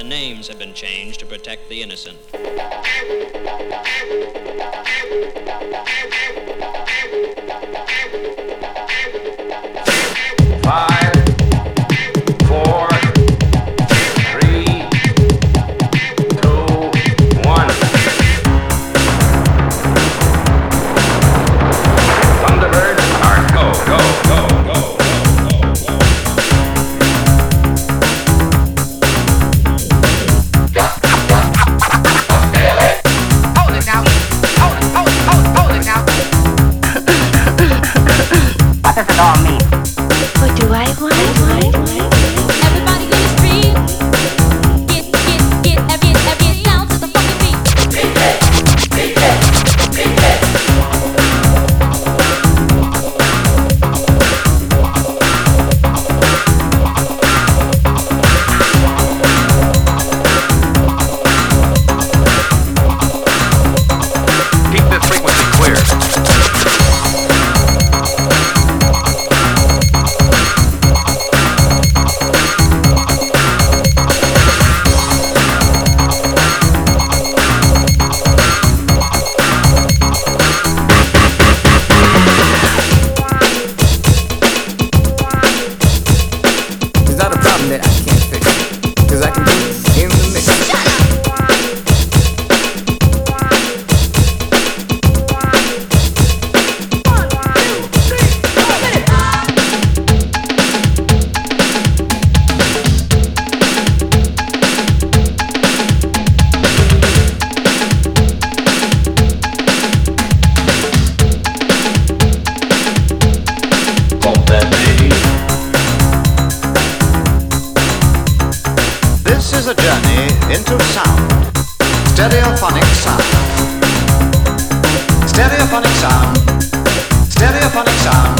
The names have been changed to protect the innocent. Stereophonic sound. Stereophonic sound. Stereophonic sound.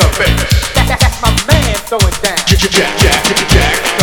the bass. That's my man throwing down. Jack, Jack, Jack, Jack.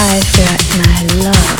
I feel like my love.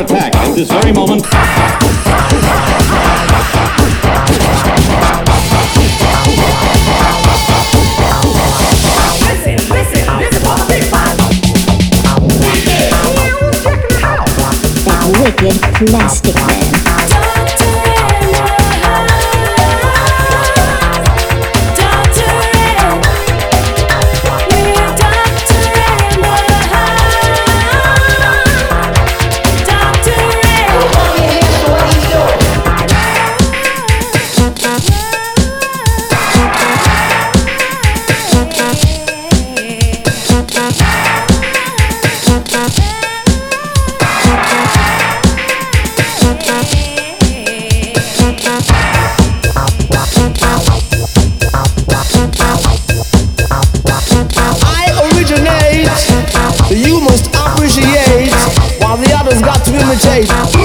attack at this very moment. Listen, listen, listen for the big fight. Wicked plastic taste.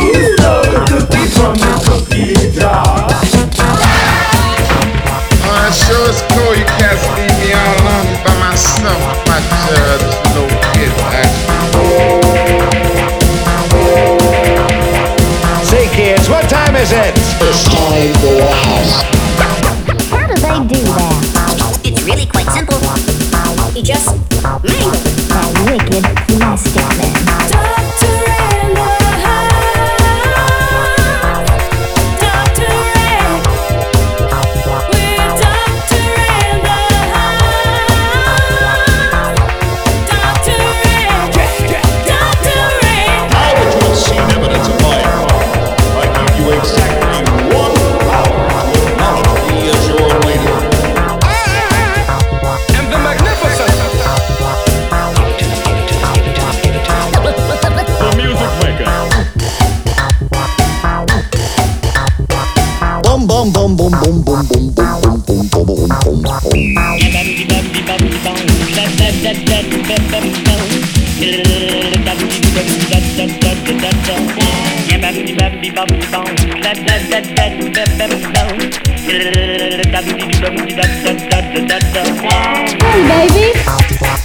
Hey baby,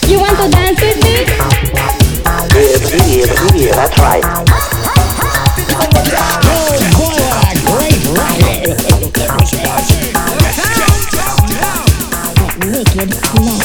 you want to dance with me? Yeah, yeah, yeah, that's right. Good boy, a great rocket! Naked love.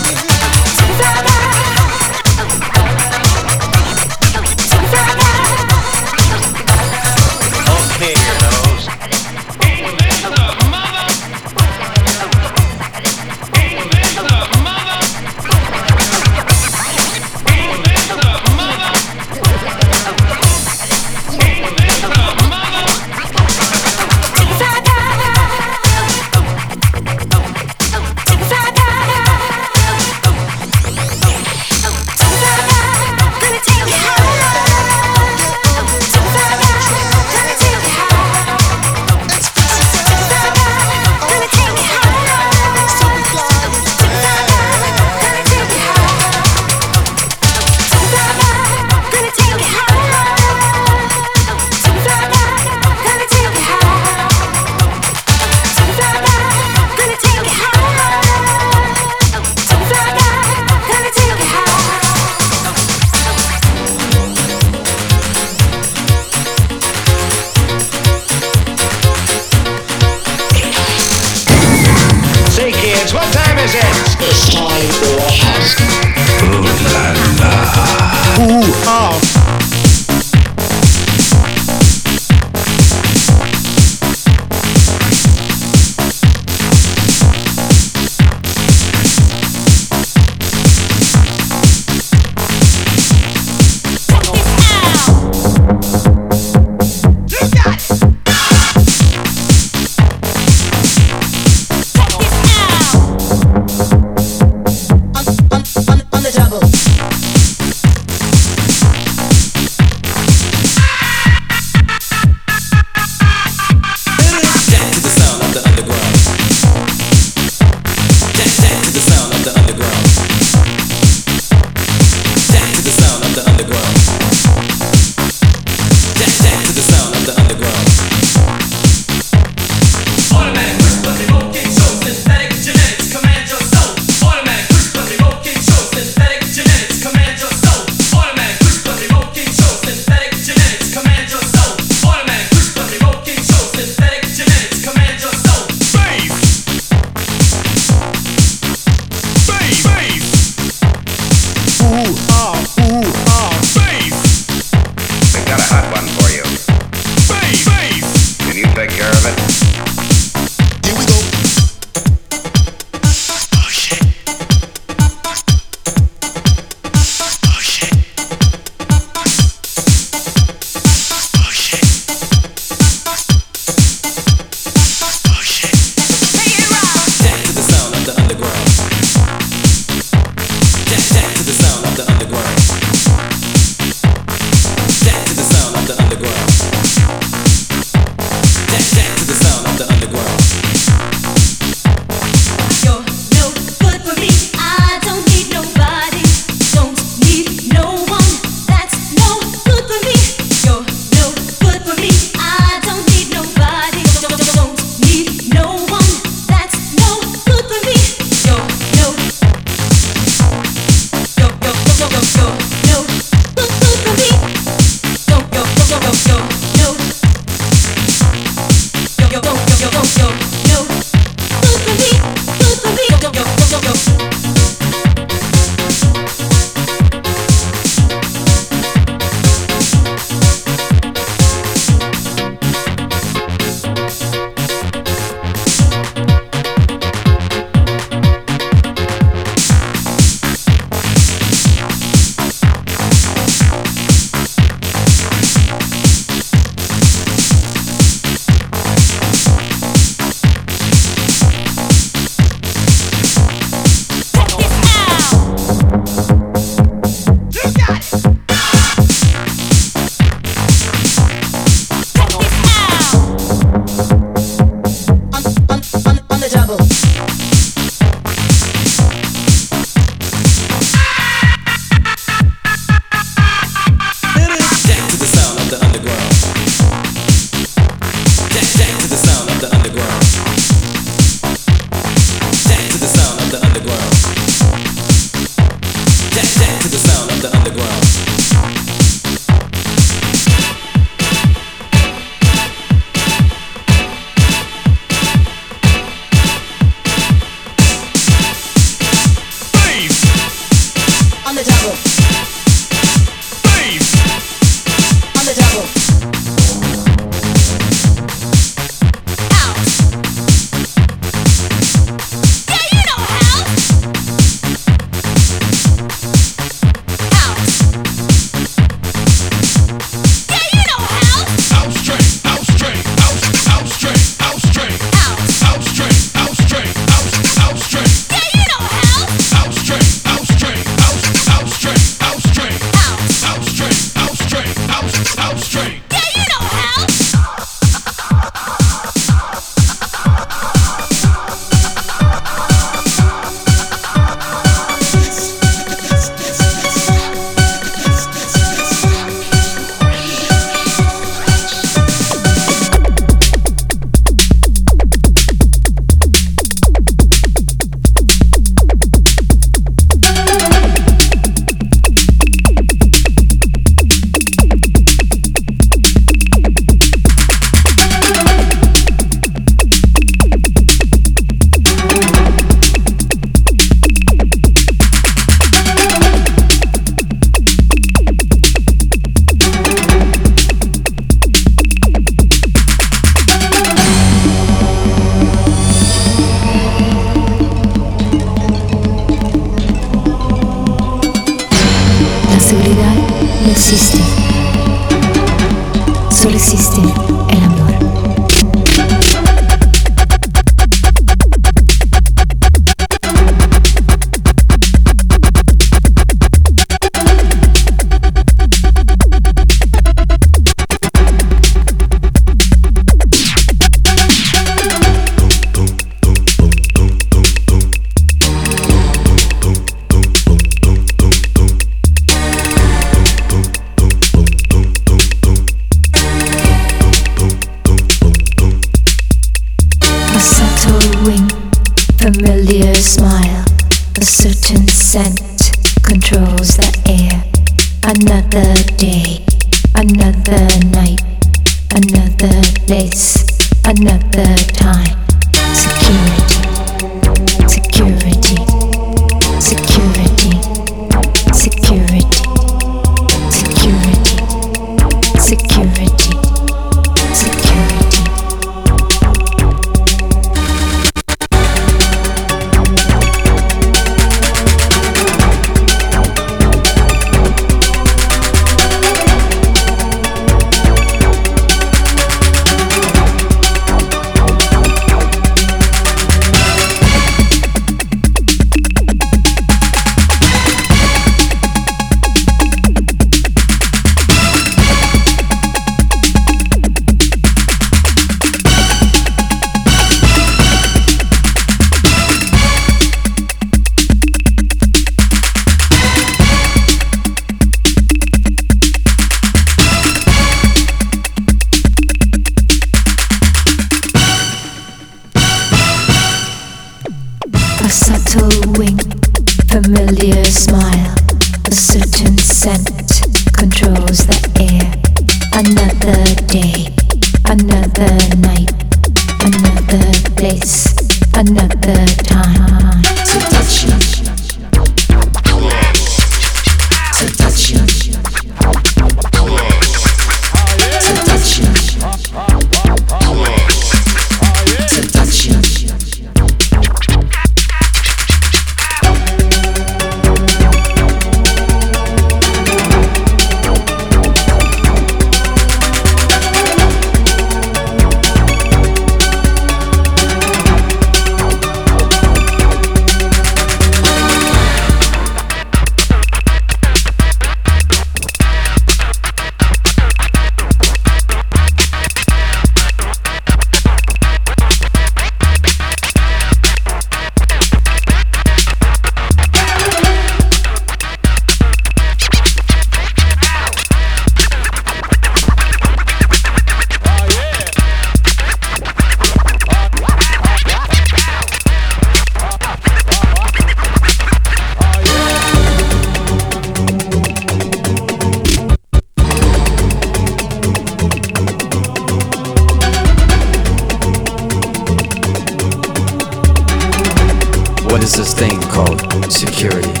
Security?